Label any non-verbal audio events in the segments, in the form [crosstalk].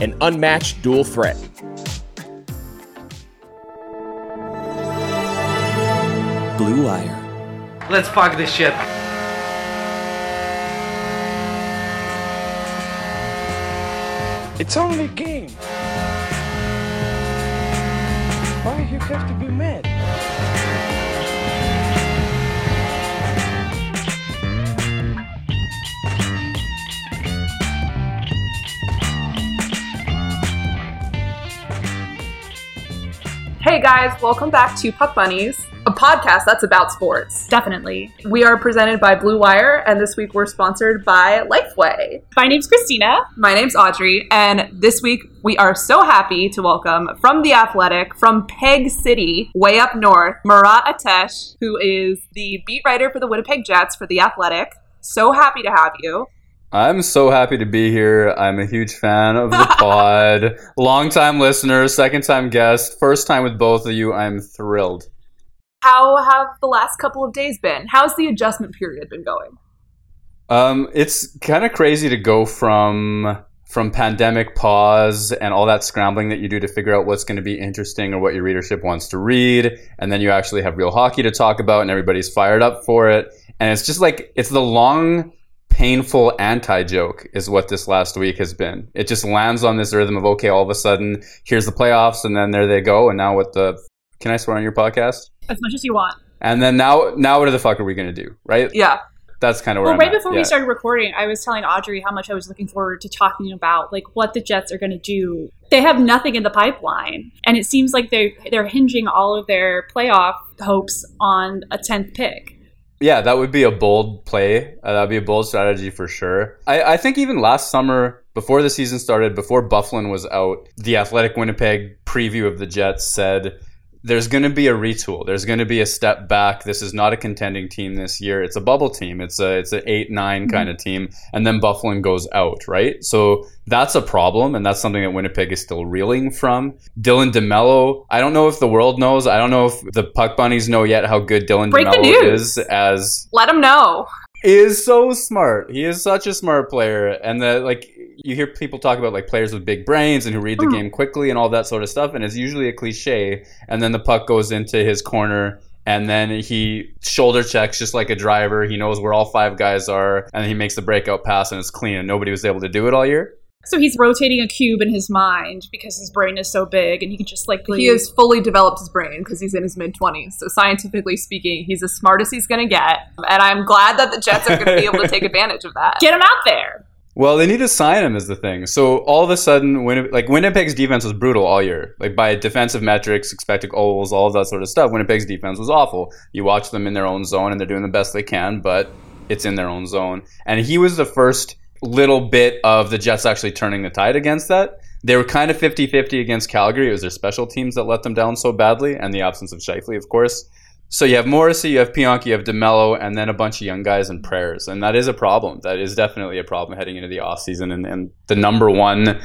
an unmatched dual threat. Blue Wire. Let's fuck this shit. It's only a game. Why you have to be Hey guys, welcome back to Puck Bunnies, a podcast that's about sports. Definitely. We are presented by Blue Wire, and this week we're sponsored by Lifeway. My name's Christina. My name's Audrey, and this week we are so happy to welcome from The Athletic, from Peg City, way up north, Murat Ates, who is the beat writer for the Winnipeg Jets for The Athletic. So happy to have you. I'm so happy to be here. I'm a huge fan of the [laughs] pod. Long time listener, second time guest, first time with both of you. I'm thrilled. How have the last couple of days been? How's the adjustment period been going? Um, it's kind of crazy to go from from pandemic pause and all that scrambling that you do to figure out what's going to be interesting or what your readership wants to read, and then you actually have real hockey to talk about, and everybody's fired up for it. And it's just like it's the long painful anti joke is what this last week has been. It just lands on this rhythm of okay, all of a sudden here's the playoffs, and then there they go, and now what the can I swear on your podcast? As much as you want. And then now, now what the fuck are we gonna do, right? Yeah. That's kind of where. Well, I'm right at. before Yeah. we started recording, I was telling Audrey how much I was looking forward to talking about like what the Jets are going to do. They have nothing in the pipeline, and it seems like they they're hinging all of their playoff hopes on a tenth pick. Yeah, that would be a bold play. Uh, that would be a bold strategy for sure. I, I think even last summer, before the season started, before Byfuglien was out, the Athletic Winnipeg preview of the Jets said there's going to be a retool. There's going to be a step back. This is not a contending team this year. It's a bubble team. It's a it's an eight nine mm-hmm. kind of team, and then Byfuglien goes out, right? So that's a problem, and that's something that Winnipeg is still reeling from. Dylan DeMelo. I don't know if the world knows. I don't know if the Puck Bunnies know yet how good Dylan Break DeMelo is as Let them know. He is so smart. He is such a smart player, and the like. You hear people talk about like players with big brains and who read the Hmm. game quickly and all that sort of stuff, and it's usually a cliche. And then the puck goes into his corner, and then he shoulder checks just like a driver. He knows where all five guys are, and he makes the breakout pass, and it's clean. And nobody was able to do it all year. So he's rotating a cube in his mind because his brain is so big, and he can just like He has fully developed his brain because he's in his mid 20s. So, scientifically speaking, he's as smart as he's going to get. And I'm glad that the Jets are going to be able to take [laughs] advantage of that. get him out there. Well, they need to sign him is the thing. So all of a sudden, Winnipeg, like Winnipeg's defense was brutal all year. Like by defensive metrics, expected goals, all of that sort of stuff. Winnipeg's defense was awful. You watch them in their own zone, and they're doing the best they can, but it's in their own zone. And he was the first little bit of the Jets actually turning the tide against that. They were kind of 50-50 against Calgary. It was their special teams that let them down so badly, and the absence of Scheifele, of course. So you have Morrissey, you have Pionk, you have DeMelo, and then a bunch of young guys and prayers. And that is a problem. That is definitely a problem heading into the offseason. And, and the number one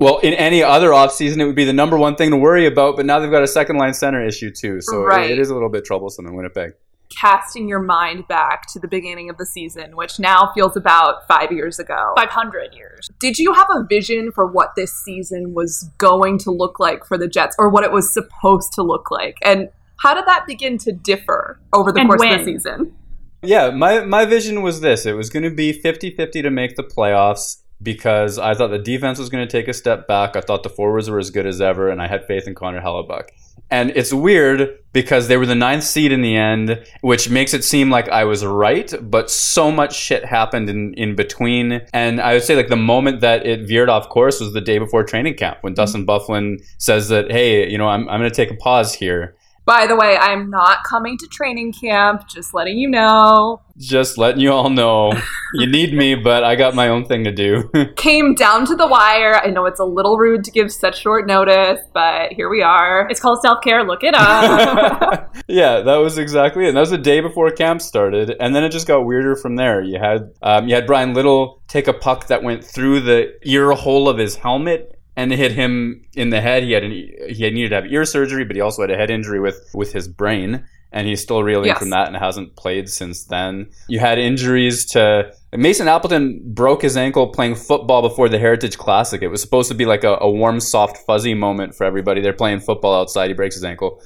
Well, in any other offseason, it would be the number one thing to worry about, but now they've got a second line center issue too. So it- it is a little bit troublesome in Winnipeg. Casting your mind back to the beginning of the season, which now feels about five years ago. 500 years. Did you have a vision for what this season was going to look like for the Jets or what it was supposed to look like? And how did that begin to differ over the And course of the season? Yeah, my, my vision was this it was going to be 50 50 to make the playoffs because I thought the defense was going to take a step back. I thought the forwards were as good as ever, and I had faith in Connor Hellebuyck. And it's weird because they were the ninth seed in the end, which makes it seem like I was right, but so much shit happened in, in between. And I would say, like, the moment that it veered off course was the day before training camp when mm-hmm. Dustin Byfuglien says that, hey, you know, I'm, I'm going to take a pause here. By the way, I'm not coming to training camp, just letting you know. Just letting you all know [laughs] you need me, but I got my own thing to do. [laughs] Came down to the wire. I know it's a little rude to give such short notice, but here we are. It's called self care. Look it up. [laughs] yeah, that was exactly it. And that was the day before camp started, and then it just got weirder from there. You had um, you had Bryan Little take a puck that went through the ear hole of his helmet and they hit him in the head. He had an, he had needed to have ear surgery, but he also had a head injury with with his brain. And he's still reeling Yes. from that and hasn't played since then. You had injuries to Mason Appleton broke his ankle playing football before the Heritage Classic. It was supposed to be like a, a warm, soft, fuzzy moment for everybody. They're playing football outside. He breaks his ankle.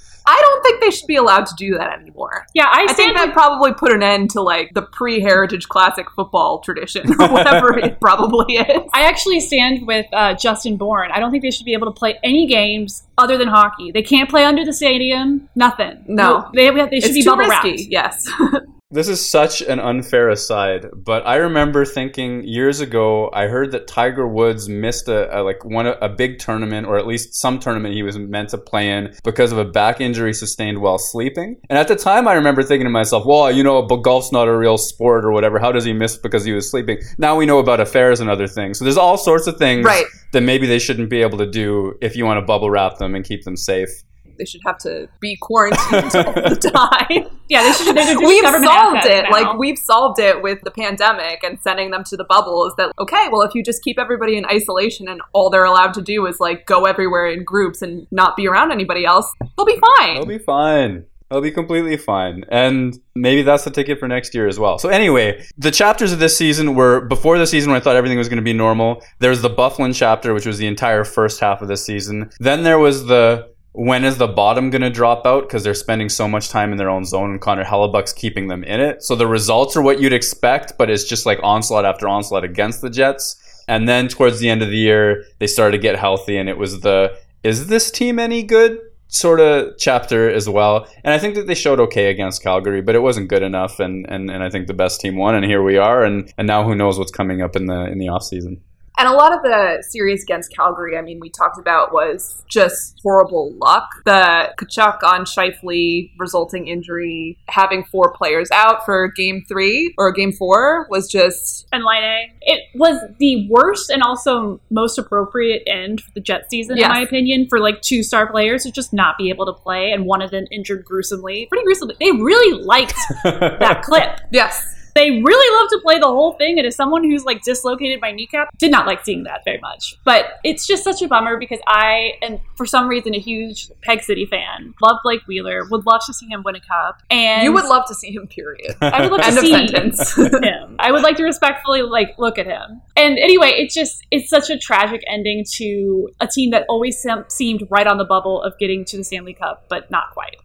I don't think they should be allowed to do that anymore. yeah, I I think stand that probably put an end to like the pre-heritage classic football tradition or [laughs] whatever it probably is. I actually stand with uh, Justin Bourne. I don't think they should be able to play any games other than hockey. They can't play under the stadium. Nothing. No. they, they should It's be too bubble risky. wrapped. Yes. [laughs] This is such an unfair aside, but I remember thinking years ago. I heard that Tiger Woods missed a, a like one a big tournament, or at least some tournament he was meant to play in because of a back injury sustained while sleeping. And at the time, I remember thinking to myself, "Well, you know, but golf's not a real sport, or whatever. How does he miss because he was sleeping?" Now we know about affairs and other things. So there's all sorts of things Right. that maybe they shouldn't be able to do if you want to bubble wrap them and keep them safe. They should have to be quarantined all the [laughs] time. Yeah, they should. They're just we've government solved it. now. Like we've solved it with the pandemic and sending them to the bubbles. That okay? Well, if you just keep everybody in isolation and all they're allowed to do is like go everywhere in groups and not be around anybody else, they'll be fine. They'll be fine. They'll be completely fine. And maybe that's the ticket for next year as well. So, anyway, the chapters of this season were before the season when I thought everything was going to be normal. There was the Byfuglien chapter, which was the entire first half of the season. Then there was the when is the bottom going to drop out because they're spending so much time in their own zone and Connor Hellebuyck's keeping them in it. So the results are what you'd expect, but it's just like onslaught after onslaught against the Jets. And then towards the end of the year, they started to get healthy, and it was the is this team any good sort of chapter as well. And I think that they showed okay against Calgary, but it wasn't good enough. And, and, and I think the best team won, and here we are. And, and now who knows what's coming up in the in the off season. And a lot of the series against Calgary, I mean, we talked about was just horrible luck. The Tkachuk on Scheifele resulting injury, having four players out for game three or game four was just and Laine. It was the worst and also most appropriate end for the Jet season, Yes. in my opinion, for like two star players to just not be able to play and one of them injured gruesomely. Pretty gruesomely. They really liked [laughs] that clip. yes. They really love to play the whole thing, and as someone who's like dislocated my kneecap, did not like seeing that very much. But it's just such a bummer because I am, for some reason, a huge Peg City fan. Love Blake Wheeler. Would love to see him win a cup. And You would love to see him, period. I would love to see sentence. [laughs] him. I would like to respectfully like look at him. And anyway, it's just it's such a tragic ending to a team that always seemed right on the bubble of getting to the Stanley Cup, but not quite.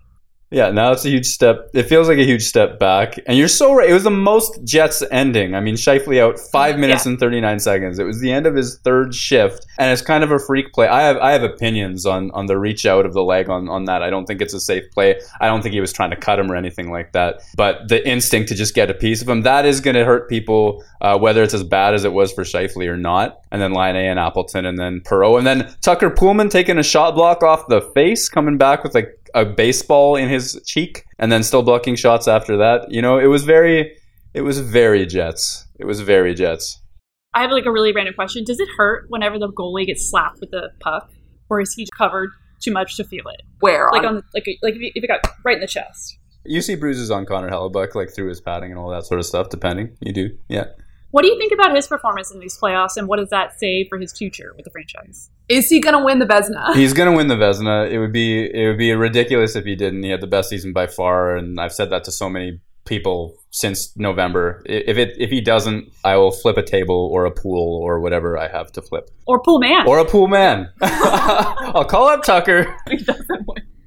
Yeah, now it's a huge step. It feels like a huge step back. And you're so right. It was the most Jets ending. I mean, Scheifele out five minutes and 39 seconds. It was the end of his third shift. And it's kind of a freak play. I have I have opinions on, on the reach out of the leg on, on that. I don't think it's a safe play. I don't think he was trying to cut him or anything like that. But the instinct to just get a piece of him, that is going to hurt people, uh, whether it's as bad as it was for Scheifele or not. And then Laine and Appleton and then Perreault. And then Tucker Poolman taking a shot block off the face, coming back with like a baseball in his cheek and then still blocking shots after that. You know, it was very it was very Jets. It was very Jets. I have like a really random question. Does it hurt whenever the goalie gets slapped with the puck, or is he covered too much to feel it? Where? Like on- on like like if it if it got right in the chest. You see bruises on Connor Hellebuyck like through his padding and all that sort of stuff, depending. You do. Yeah. What do you think about his performance in these playoffs, and what does that say for his future with the franchise? Is he going to win the Vezina? [laughs] He's gonna win the Vezina. It would be it would be ridiculous if he didn't. He had the best season by far, and I've said that to so many people since November. If it if he doesn't, I will flip a table or a pool or whatever I have to flip, Or Pool Man? or a pool man. [laughs] [laughs] I'll call up Tucker.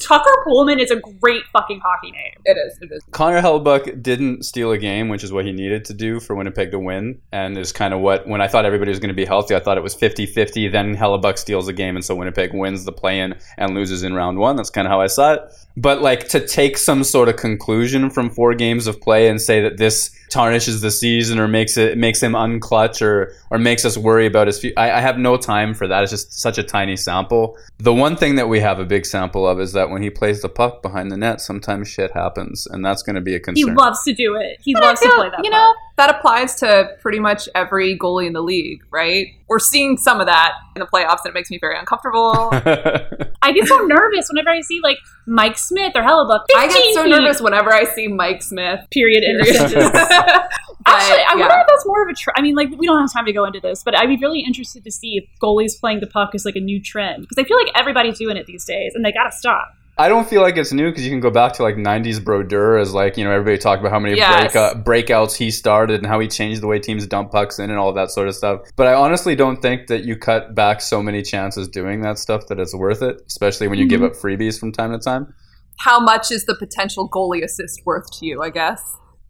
Tucker Poolman is a great fucking hockey name. It is. It is. Connor Hellebuyck didn't steal a game, which is what he needed to do for Winnipeg to win. And is kind of what, when I thought everybody was going to be healthy, I thought it was 50 50. Then Hellebuyck steals a game, and so Winnipeg wins the play in and loses in round one. That's kind of how I saw it. But like to take some sort of conclusion from four games of play and say that this tarnishes the season or makes it makes him unclutch or or makes us worry about his future. I, I have no time for that. It's just such a tiny sample. The one thing that we have a big sample of is that when he plays the puck behind the net, sometimes shit happens, and that's going to be a concern. He loves to do it. He But I loves to play that. You puck. know, that applies to pretty much every goalie in the league, right? We're seeing some of that in the playoffs, and it makes me very uncomfortable. [laughs] I get so nervous whenever I see like Mike Smith or Hellebuyck. I get so feet, nervous whenever I see Mike Smith. Period. End. But, [laughs] [laughs] Actually, I yeah. wonder if that's more of a trend. I mean, like, we don't have time to go into this, but I'd be really interested to see if goalies playing the puck is like a new trend because I feel like everybody's doing it these days, and they gotta stop. I don't feel like it's new because you can go back to like '90s Brodeur as like you know everybody talked about how many Yes. breakout, breakouts he started and how he changed the way teams dump pucks in and all that sort of stuff. But I honestly don't think that you cut back so many chances doing that stuff that it's worth it, especially when you give mm-hmm. up freebies from time to time. How much is the potential goalie assist worth to you? I guess.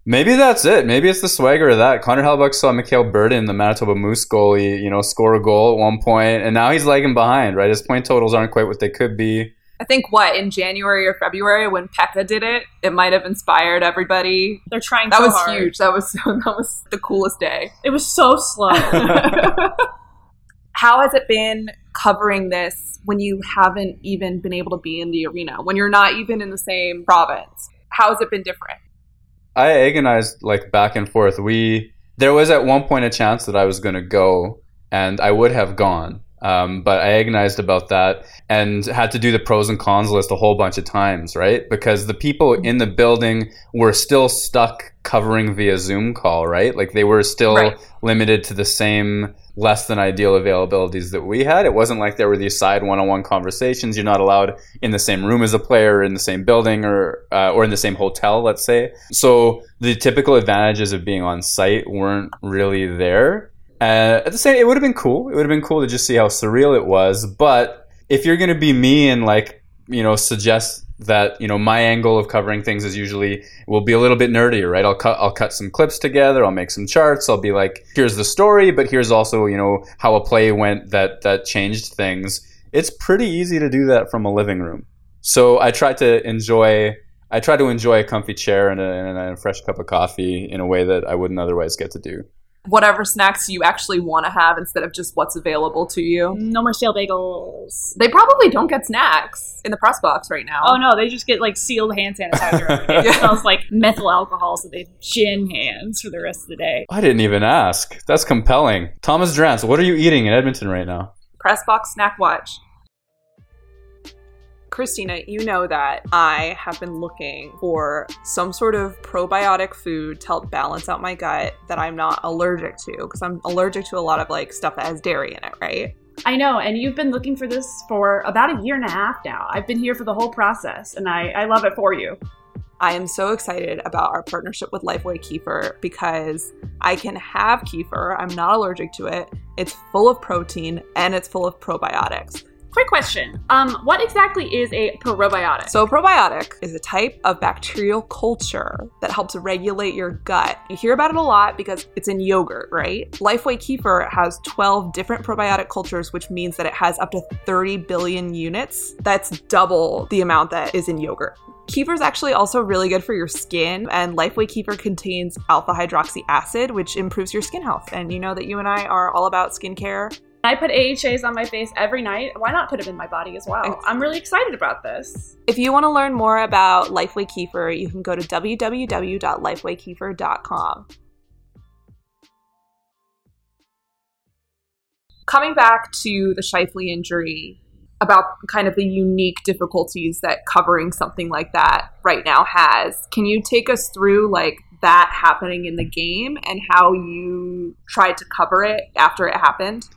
Maybe that's it. Maybe it's the swagger of that. Connor Hellebuyck saw Mikhail Berdin, the Manitoba Moose goalie, you know, score a goal at one point, and now he's lagging behind. Right, his point totals aren't quite what they could be. I think what in January or February when Pekka did it, it might have inspired everybody. They're trying to That so was hard. huge. That was [laughs] that was the coolest day. It was so slow. [laughs] [laughs] How has it been covering this when you haven't even been able to be in the arena, when you're not even in the same province? How has it been different? I agonized like back and forth. We there was at one point a chance that I was going to go, and I would have gone, um, but I agonized about that and had to do the pros and cons list a whole bunch of times, right? Because the people in the building were still stuck covering via Zoom call, right? Like they were still Right. limited to the same less than ideal availabilities that we had. It wasn't like there were these side one-on-one conversations. You're not allowed in the same room as a player, in the same building, or uh, or in the same hotel, let's say. So the typical advantages of being on site weren't really there. Uh, at the same, it would have been cool. It would have been cool to just see how surreal it was. But if you're going to be me and like you know suggest that you know my angle of covering things is usually will be a little bit nerdier, right? I'll cut I'll cut some clips together. I'll make some charts. I'll be like, here's the story, but here's also you know how a play went that that changed things. It's pretty easy to do that from a living room. So I try to enjoy. I try to enjoy a comfy chair and a, and a fresh cup of coffee in a way that I wouldn't otherwise get to do. Whatever snacks you actually want to have instead of just what's available to you. no more stale bagels. They probably don't get snacks in the press box right now. Oh no, they just get like sealed hand sanitizer. every day. [laughs] It Yeah. smells like methyl alcohol, so they gin hands for the rest of the day. I didn't even ask. That's compelling. Thomas Drance, what are you eating in Edmonton right now? Press box snack watch. Christina, you know that I have been looking for some sort of probiotic food to help balance out my gut that I'm not allergic to because I'm allergic to a lot of like stuff that has dairy in it, right? I know, and you've been looking for this for about a year and a half now. I've been here for the whole process, and I, I love it for you. I am so excited about our partnership with Lifeway Kefir because I can have kefir. I'm not allergic to it. It's full of protein and it's full of probiotics. Quick question: um, What exactly is a probiotic? So, a probiotic is a type of bacterial culture that helps regulate your gut. You hear about it a lot because it's in yogurt, right? Lifeway Kefir has 12 different probiotic cultures, which means that it has up to 30 billion units. That's double the amount that is in yogurt. Kefir is actually also really good for your skin, and Lifeway Kefir contains alpha hydroxy acid, which improves your skin health. And you know that you and I are all about skincare. I put AHAs on my face every night. Why not put them in my body as well? I'm really excited about this. If you want to learn more about Lifeway Kefir, you can go to www.lifewaykefir.com. Coming back to the Scheifele injury, about kind of the unique difficulties that covering something like that right now has. Can you take us through like that happening in the game and how you tried to cover it after it happened?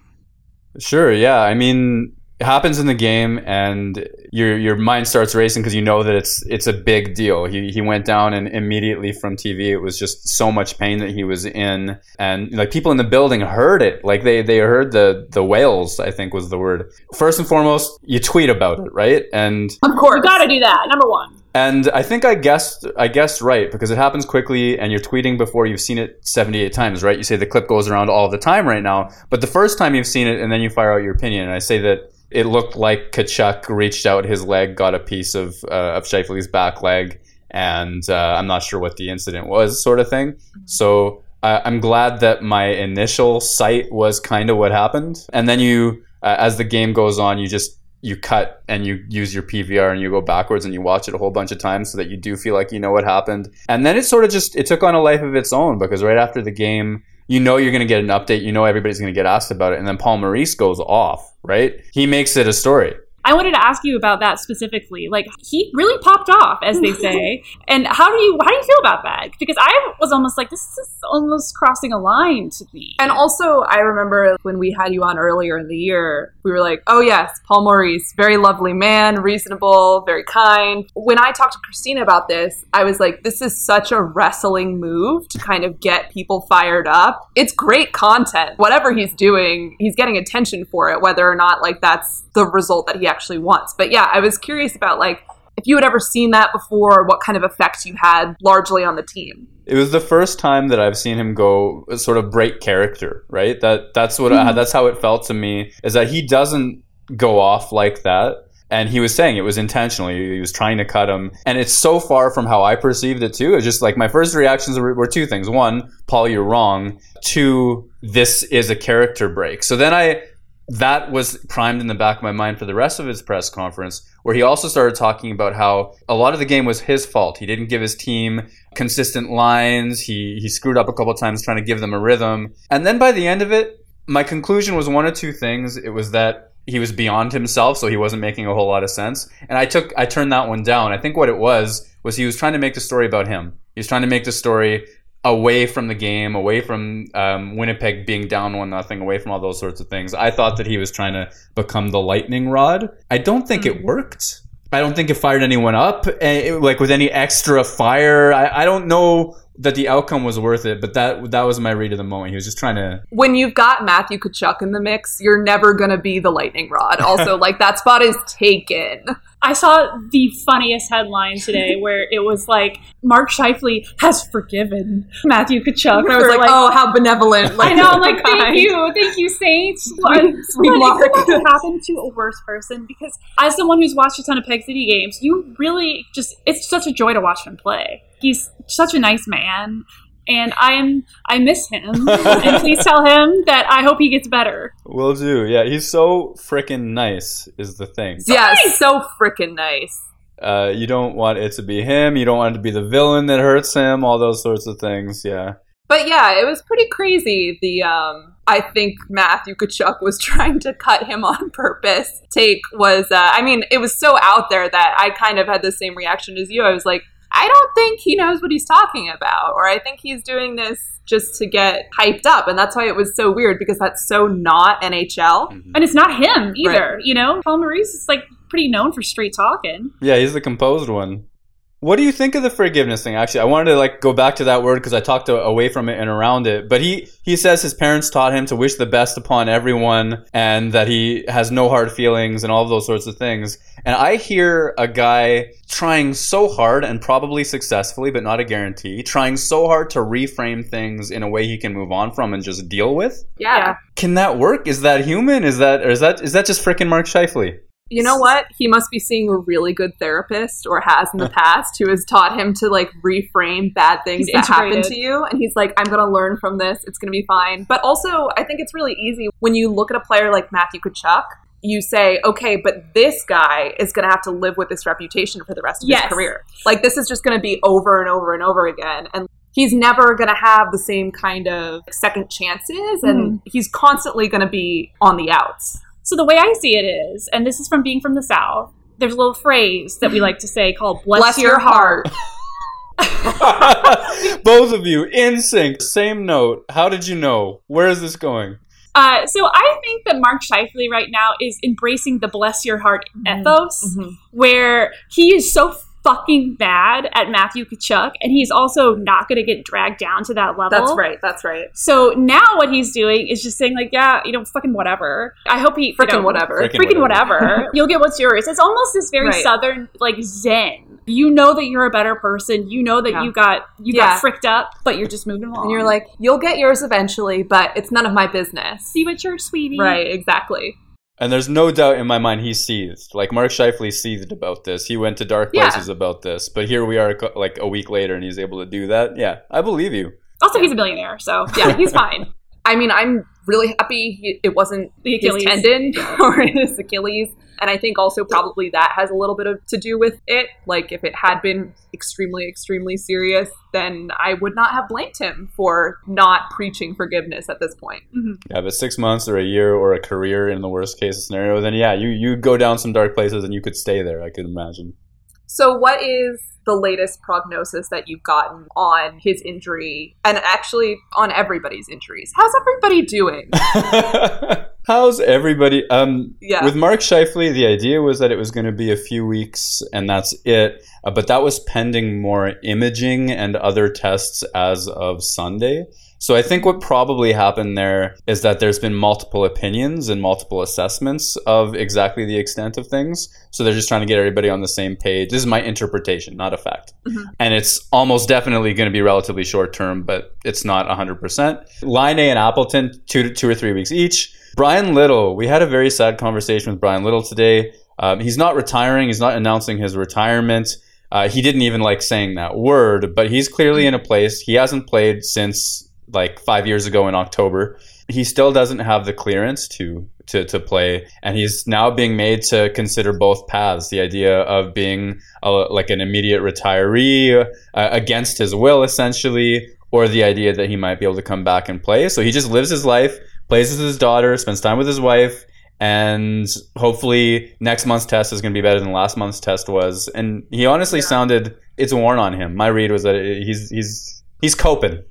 Sure, yeah. I mean, it happens in the game and your your mind starts racing because you know that it's it's a big deal. He he went down and immediately from TV it was just so much pain that he was in and like people in the building heard it. Like they they heard the the wails, I think was the word. First and foremost, you tweet about it, right? And Of course. You gotta do that, number one. And I think I guessed I guessed right because it happens quickly and you're tweeting before you've seen it 78 times, right? You say the clip goes around all the time right now, but the first time you've seen it and then you fire out your opinion and I say that it looked like Tkachuk reached out his leg, got a piece of uh, of Scheifele's back leg, and uh, I'm not sure what the incident was, sort of thing. So uh, I'm glad that my initial sight was kind of what happened, and then you, uh, as the game goes on, you just you cut and you use your PVR and you go backwards and you watch it a whole bunch of times so that you do feel like you know what happened. And then it sort of just it took on a life of its own because right after the game, you know you're going to get an update, you know everybody's going to get asked about it and then Paul Maurice goes off, right? He makes it a story. I wanted to ask you about that specifically. Like he really popped off, as they say. [laughs] and how do you how do you feel about that? Because I was almost like this is almost crossing a line to me. And also, I remember when we had you on earlier in the year, we were like, oh, yes, Paul Maurice, very lovely man, reasonable, very kind. When I talked to Christina about this, I was like, this is such a wrestling move to kind of get people fired up. It's great content. Whatever he's doing, he's getting attention for it, whether or not like that's the result that he actually wants. But yeah, I was curious about like, if you had ever seen that before, what kind of effect you had largely on the team. It was the first time that I've seen him go sort of break character, right? That that's what I, that's how it felt to me is that he doesn't go off like that. And he was saying it was intentional. He he was trying to cut him. And it's so far from how I perceived it, too. It's just like my first reactions were, were two things. One, Paul, you're wrong. Two, this is a character break. So then I, that was primed in the back of my mind for the rest of his press conference, where he also started talking about how a lot of the game was his fault. He didn't give his team consistent lines. He he screwed up a couple times trying to give them a rhythm. And then by the end of it, my conclusion was one of two things. It was that he was beyond himself, so he wasn't making a whole lot of sense. And I took I turned that one down. I think what it was was he was trying to make the story about him. He was trying to make the story away from the game, away from um, Winnipeg being down one nothing, away from all those sorts of things. I thought that he was trying to become the lightning rod. I don't think it worked. I don't think it fired anyone up, eh, like with any extra fire. I, I don't know that the outcome was worth it, but that that was my read of the moment. He was just trying to. when you've got Matthew Tkachuk in the mix, you're never going to be the lightning rod. [laughs] Also, like that spot is taken. I saw the funniest headline today [laughs] where it was like Mark Scheifele has forgiven Matthew Tkachuk. And I was for, like, oh, how benevolent. I know, I'm [laughs] like, kind. thank you, thank you, Saints. Sweet- But sweet Mark. It happen to a worse person because, as someone who's watched a ton of Peg City games, you really just—it's such a joy to watch him play. He's such a nice man, and I'm I miss him. [laughs] and please tell him that I hope he gets better. Will do. Yeah, he's so freaking nice. Is the thing. Yeah, so freaking nice. Uh, you don't want it to be him. You don't want it to be the villain that hurts him. All those sorts of things. Yeah. But yeah, it was pretty crazy. The um, I think Matthew Tkachuk was [laughs] trying to cut him on purpose. Take was, uh, I mean, it was so out there that I kind of had the same reaction as you. I was like, I don't think he knows what he's talking about, or I think he's doing this just to get hyped up, and that's why it was so weird because that's so not NHL. Mm-hmm. And it's not him either. You know, Paul Maurice is like pretty known for straight talking. Yeah, he's the composed one. What do you think of the forgiveness thing? Actually, I wanted to like go back to that word because I talked a- away from it and around it. But he he says his parents taught him to wish the best upon everyone, and that he has no hard feelings and all of those sorts of things. And I hear a guy trying so hard and probably successfully, but not a guarantee, trying so hard to reframe things in a way he can move on from and just deal with. Yeah. Can that work? Is that human? Is that or is that is that just freaking Mark Scheifele? You know what? He must be seeing a really good therapist or has in the uh. past who has taught him to like reframe bad things He's that happen to you. And he's like, I'm going to learn from this. It's going to be fine. But also, I think it's really easy when you look at a player like Matthew Tkachuk. You say, okay, but this guy is going to have to live with this reputation for the rest of Yes. his career. Like, this is just going to be over and over and over again. And he's never going to have the same kind of second chances. And mm-hmm. he's constantly going to be on the outs. So the way I see it is, and this is from being from the South, there's a little phrase that we like to say called bless, Bless your heart. [laughs] Both of you in sync, same note. How did you know? Where is this going? Uh, so I think that Mark Scheifele right now is embracing the bless your heart ethos, where he is so fucking bad at Matthew Tkachuk, and he's also not going to get dragged down to that level. That's right. That's right. So now what he's doing is just saying like, yeah, you know, fucking whatever. I hope he Frickin' you know, whatever. Frickin' freaking whatever. whatever. [laughs] You'll get what's yours. It's almost this very Right. southern like zen. You know that you're a better person. You know that Yeah. you got you Yeah. got fricked up, but you're just moving along. And you're like, you'll get yours eventually, but it's none of my business. see what you're, sweetie. Right, exactly. And there's no doubt in my mind he seethed. Like Mark Scheifele seethed about this. He went to dark Yeah. places about this. But here we are, like a week later, and he's able to do that. Yeah, I believe you. Also, he's a billionaire, so yeah, he's [laughs] fine. I mean, I'm really happy it wasn't The his Achilles. tendon [laughs] or his Achilles. And I think also probably that has a little bit of to do with it. Like if it had been extremely, extremely serious, then I would not have blamed him for not preaching forgiveness at this point. Mm-hmm. Yeah, but six months or a year or a career in the worst case scenario, then yeah, you you go down some dark places and you could stay there. I could imagine. So what is the latest prognosis that you've gotten on his injury and actually on everybody's injuries? How's everybody doing? [laughs] How's everybody? Um, Yeah. With Mark Scheifele, the idea was that it was going to be a few weeks and that's it. Uh, but that was pending more imaging and other tests as of Sunday. So I think what probably happened there is that there's been multiple opinions and multiple assessments of exactly the extent of things. So they're just trying to get everybody on the same page. This is my interpretation, not a fact. And it's almost definitely going to be relatively short term, but it's not 100%. Laine and Appleton, two, two or three weeks each. Bryan Little, we had a very sad conversation with Bryan Little today. Um, he's not retiring. He's not announcing his retirement. Uh, he didn't even like saying that word, but he's clearly in a place. He hasn't played since like five years ago in October. He still doesn't have the clearance to to to play, and he's now being made to consider both paths. The idea of being a, like an immediate retiree uh, against his will, essentially, or the idea that he might be able to come back and play. So he just lives his life, plays with his daughter, spends time with his wife, and hopefully next month's test is going to be better than last month's test was. And he honestly sounded it's worn on him. My read was that he's he's he's coping.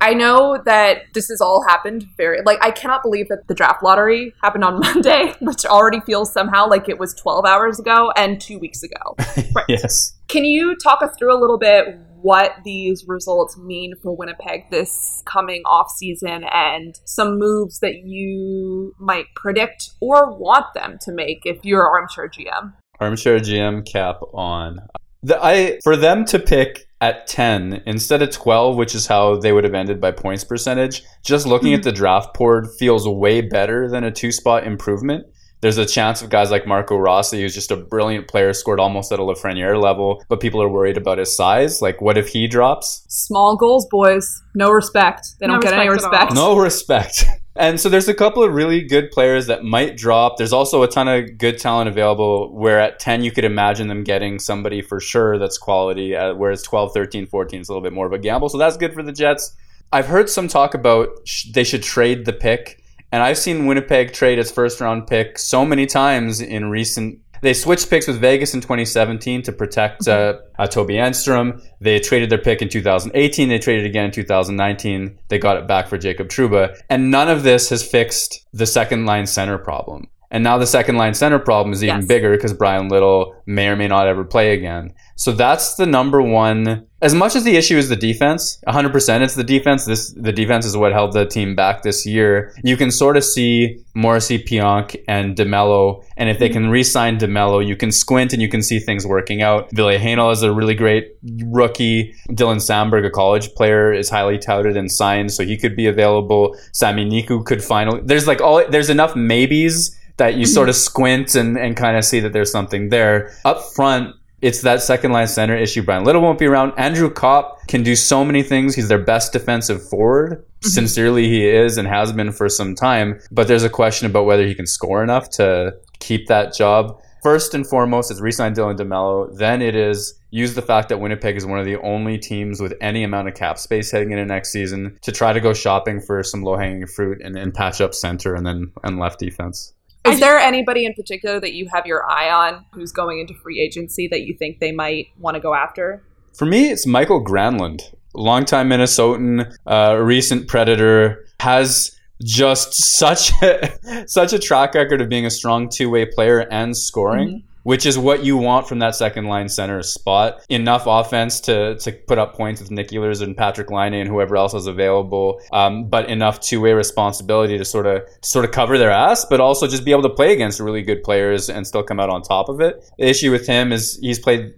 I know that this has all happened very like I cannot believe that the draft lottery happened on [laughs] Monday, which already feels somehow like it was 12 hours ago and 2 weeks ago. [laughs] Right. Yes. Can you talk us through a little bit what these results mean for Winnipeg this coming off season and some moves that you might predict or want them to make if you're armchair GM? Armchair GM cap on. The, I for them to pick at 10 instead of 12, which is how they would have ended by points percentage, just looking at mm-hmm. the draft board feels way better than a two spot improvement. There's a chance of guys like Marco Rossi, who's just a brilliant player, scored almost at a Lafreniere level, but people are worried about his size. Like, what if he drops? Small goals, boys. No respect. They No don't get any respect at respect. No respect. [laughs] And so there's a couple of really good players that might drop. There's also a ton of good talent available where at 10 you could imagine them getting somebody for sure that's quality, uh, whereas 12, 13, 14 is a little bit more of a gamble. So that's good for the Jets. I've heard some talk about sh- they should trade the pick. And I've seen Winnipeg trade its first round pick so many times in recent. They switched picks with Vegas in 2017 to protect uh, uh, Toby Enstrom. They traded their pick in 2018. They traded again in 2019. They got it back for Jacob Trouba. And none of this has fixed the second line center problem. And now the second line center problem is even Yes. bigger because Bryan Little may or may not ever play again. So that's the number one. As much as the issue is the defense, 100% it's the defense. This the defense is what held the team back this year. You can sort of see Morrissey, Pionk, and DeMelo. And if they can mm-hmm. re-sign DeMelo, you can squint and you can see things working out. Ville Heinola is a really great rookie. Dylan Samberg, a college player, is highly touted and signed, so he could be available. Sami Niku could finally. There's like all. There's enough maybes that you sort of squint and, and kind of see that there's something there. Up front, it's that second line center issue. Bryan Little won't be around. Andrew Copp can do so many things. He's their best defensive forward. Mm-hmm. Sincerely, he is and has been for some time. But there's a question about whether he can score enough to keep that job. First and foremost, it's re-sign Dylan DeMelo. Then it is use the fact that Winnipeg is one of the only teams with any amount of cap space heading into next season to try to go shopping for some low-hanging fruit and, and patch up center and then and left defense. Is there anybody in particular that you have your eye on who's going into free agency that you think they might want to go after? For me, it's Michael Granlund, longtime Minnesotan, uh, recent Predator, has just such [laughs] a, such a track record of being a strong two way player and scoring. Mhm. Which is what you want from that second line center spot. Enough offense to, to put up points with Nick Ehlers and Patrik Laine and whoever else is available, um, but enough two way responsibility to sort of sort of cover their ass, but also just be able to play against really good players and still come out on top of it. The issue with him is he's played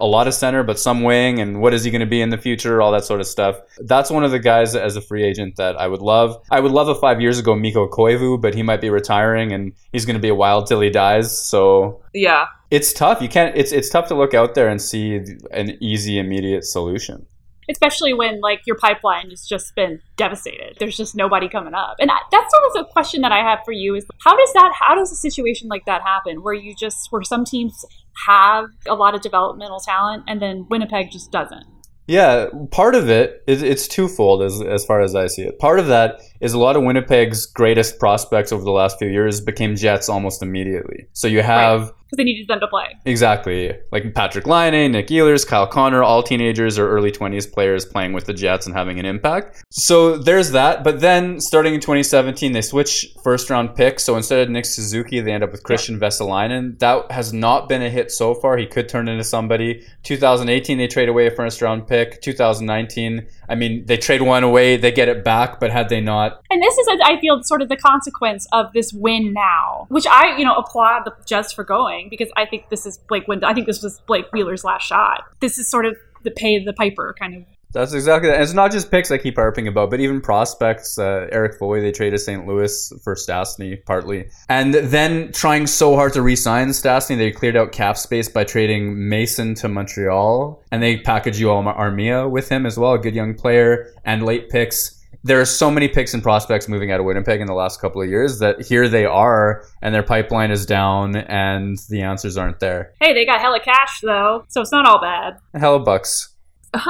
a lot of center, but some wing, and what is he going to be in the future? All that sort of stuff. That's one of the guys as a free agent that I would love. I would love a five years ago Mikko Koivu, but he might be retiring and he's going to be a wild till he dies. So Yeah. it's tough. You can't. It's it's tough to look out there and see an easy, immediate solution. especially when like your pipeline has just been devastated. There's just nobody coming up, and I, that's sort of the question that I have for you: is how does that? How does a situation like that happen, where you just where some teams have a lot of developmental talent and then Winnipeg just doesn't? Yeah, part of it is it's twofold as as far as I see it. Part of that is a lot of Winnipeg's greatest prospects over the last few years became Jets almost immediately. So you have Because they needed them to play. exactly like Patrik Laine, Nick Ehlers, Kyle Connor, all teenagers or early twenties players playing with the Jets and having an impact. So there's that. But then starting in 2017, they switch first round picks. So instead of Nick Suzuki, they end up with Kristian Vesalainen. That has not been a hit so far. He could turn into somebody. 2018, they trade away a first round pick. 2019, I mean, they trade one away, they get it back. But had they not And this is, I feel, sort of the consequence of this win now, which I, you know, applaud the Jets for going because I think this is Blake Win. I think this was Blake Wheeler's last shot. This is sort of the pay the piper kind of. That's exactly that. It's not just picks I keep harping about, but even prospects. Uh, Erik Foley, they traded St. Louis for Stastny, partly. And then trying so hard to re sign Stastny, they cleared out cap space by trading Mason to Montreal. And they packaged Joel Armia with him as well, a good young player, and late picks. There are so many picks and prospects moving out of Winnipeg in the last couple of years that here they are, and their pipeline is down, and the answers aren't there. Hey, they got hella cash though, so it's not all bad. Hella bucks. [laughs] to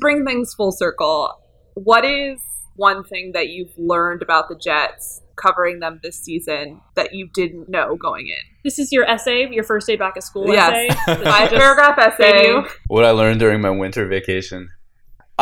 bring things full circle, what is one thing that you've learned about the Jets covering them this season that you didn't know going in? This is your essay, your first day back at school Yes. essay. [laughs] Five paragraph essay. what I learned during my winter vacation.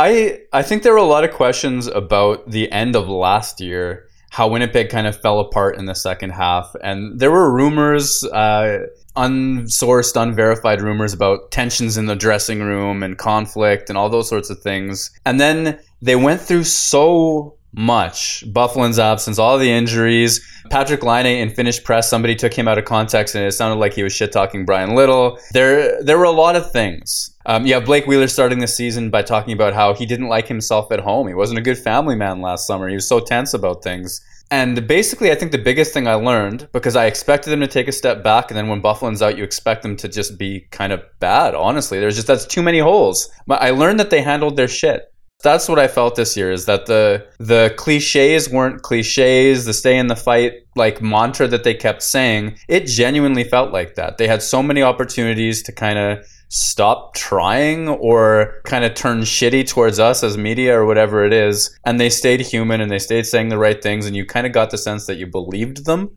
I I think there were a lot of questions about the end of last year, how Winnipeg kind of fell apart in the second half, and there were rumors, uh, unsourced, unverified rumors about tensions in the dressing room and conflict and all those sorts of things. And then they went through so much. Byfuglien's absence, all the injuries. Patrik Laine in Finnish press, somebody took him out of context and it sounded like he was shit talking Bryan Little. There, there were a lot of things. Um, have Blake Wheeler starting the season by talking about how he didn't like himself at home. He wasn't a good family man last summer. He was so tense about things. And basically, I think the biggest thing I learned, because I expected them to take a step back, and then when Byfuglien's out, you expect them to just be kind of bad, honestly. There's just, that's too many holes. But I learned that they handled their shit. That's what I felt this year is that the the cliches weren't cliches, the stay in the fight like mantra that they kept saying, it genuinely felt like that. They had so many opportunities to kind of stop trying or kind of turn shitty towards us as media or whatever it is, and they stayed human and they stayed saying the right things and you kind of got the sense that you believed them.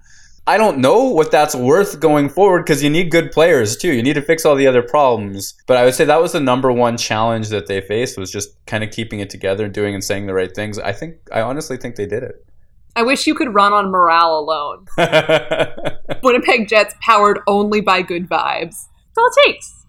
I don't know what that's worth going forward because you need good players too. You need to fix all the other problems. But I would say that was the number one challenge that they faced was just kind of keeping it together and doing and saying the right things. I think I honestly think they did it. I wish you could run on morale alone. [laughs] Winnipeg Jets powered only by good vibes. That's all it takes.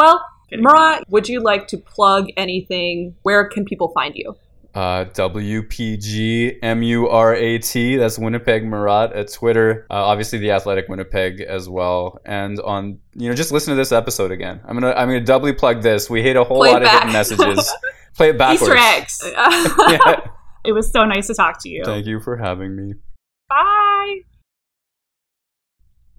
Well, Murat, would you like to plug anything? Where can people find you? uh, WPG M U R A T. That's Winnipeg Murat at Twitter. Uh, obviously, the Athletic Winnipeg as well. And on you know, just listen to this episode again. I'm gonna I'm gonna doubly plug this. We hate a whole Play lot of hidden messages. [laughs] Play it backwards. Easter eggs. [laughs] yeah. [laughs] it was so nice to talk to you. Thank you for having me. Bye.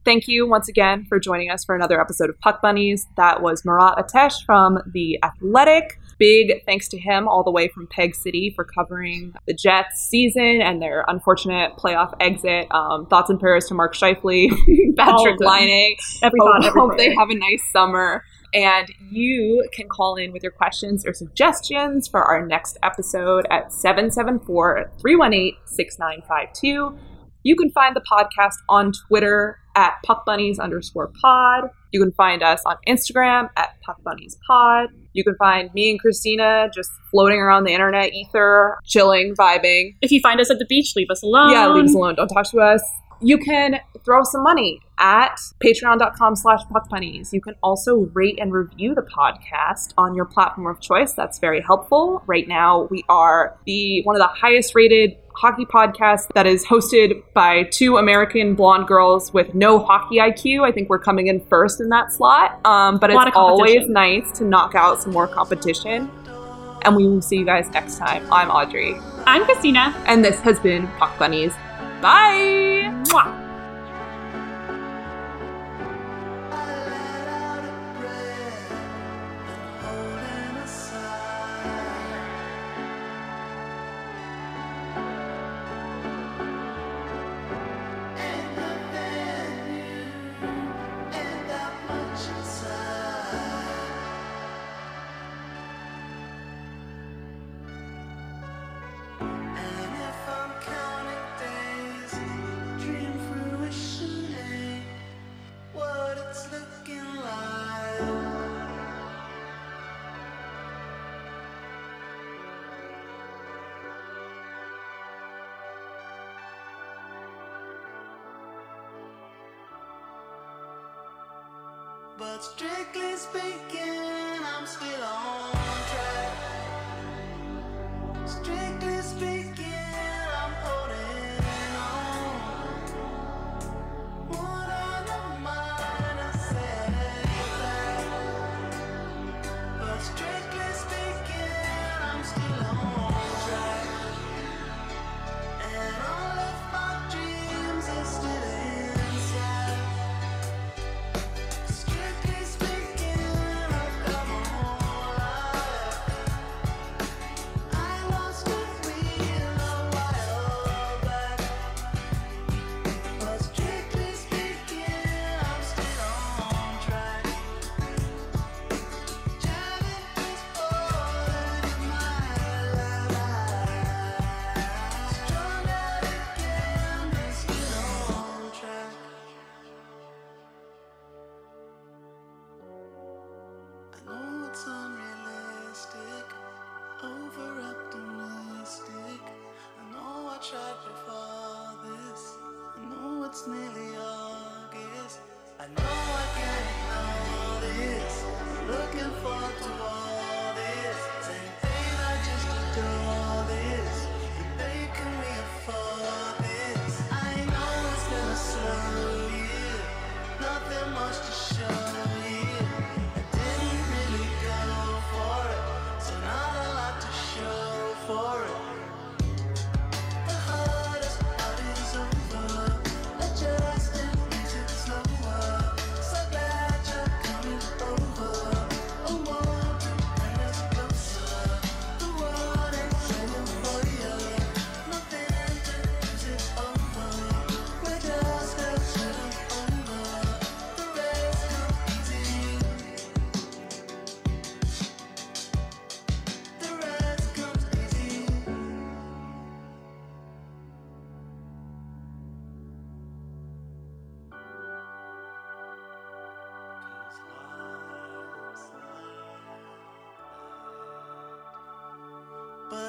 Thank you once again for joining us for another episode of Puck Bunnies. That was Murat Ates from The Athletic. Big thanks to him all the way from Peg City for covering the Jets season and their unfortunate playoff exit. Um, thoughts and prayers to Mark Scheifele, [laughs] Patrick. Lining. Every Hope, thought, every hope they have a nice summer. And you can call in with your questions or suggestions for our next episode at 774 318 6952. You can find the podcast on Twitter at puckbunnies underscore pod. You can find us on Instagram at puckbunniespod. You can find me and Christina just floating around the internet ether, chilling, vibing. If you find us at the beach, leave us alone. Yeah, leave us alone. Don't talk to us. You can throw some money at patreon.com slash puckbunnies. You can also rate and review the podcast on your platform of choice. That's very helpful. Right now, we are the one of the highest rated hockey podcast that is hosted by two American blonde girls with no hockey IQ. I think we're coming in first in that slot. Um, but it's always nice to knock out some more competition. And we will see you guys next time. I'm Audrey. I'm Christina. And this has been Puck Bunnies. Bye! Mwah. But strictly speaking, I'm still on track. Strictly speaking,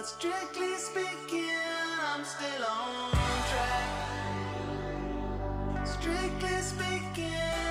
Strictly speaking, I'm still on track. Strictly speaking,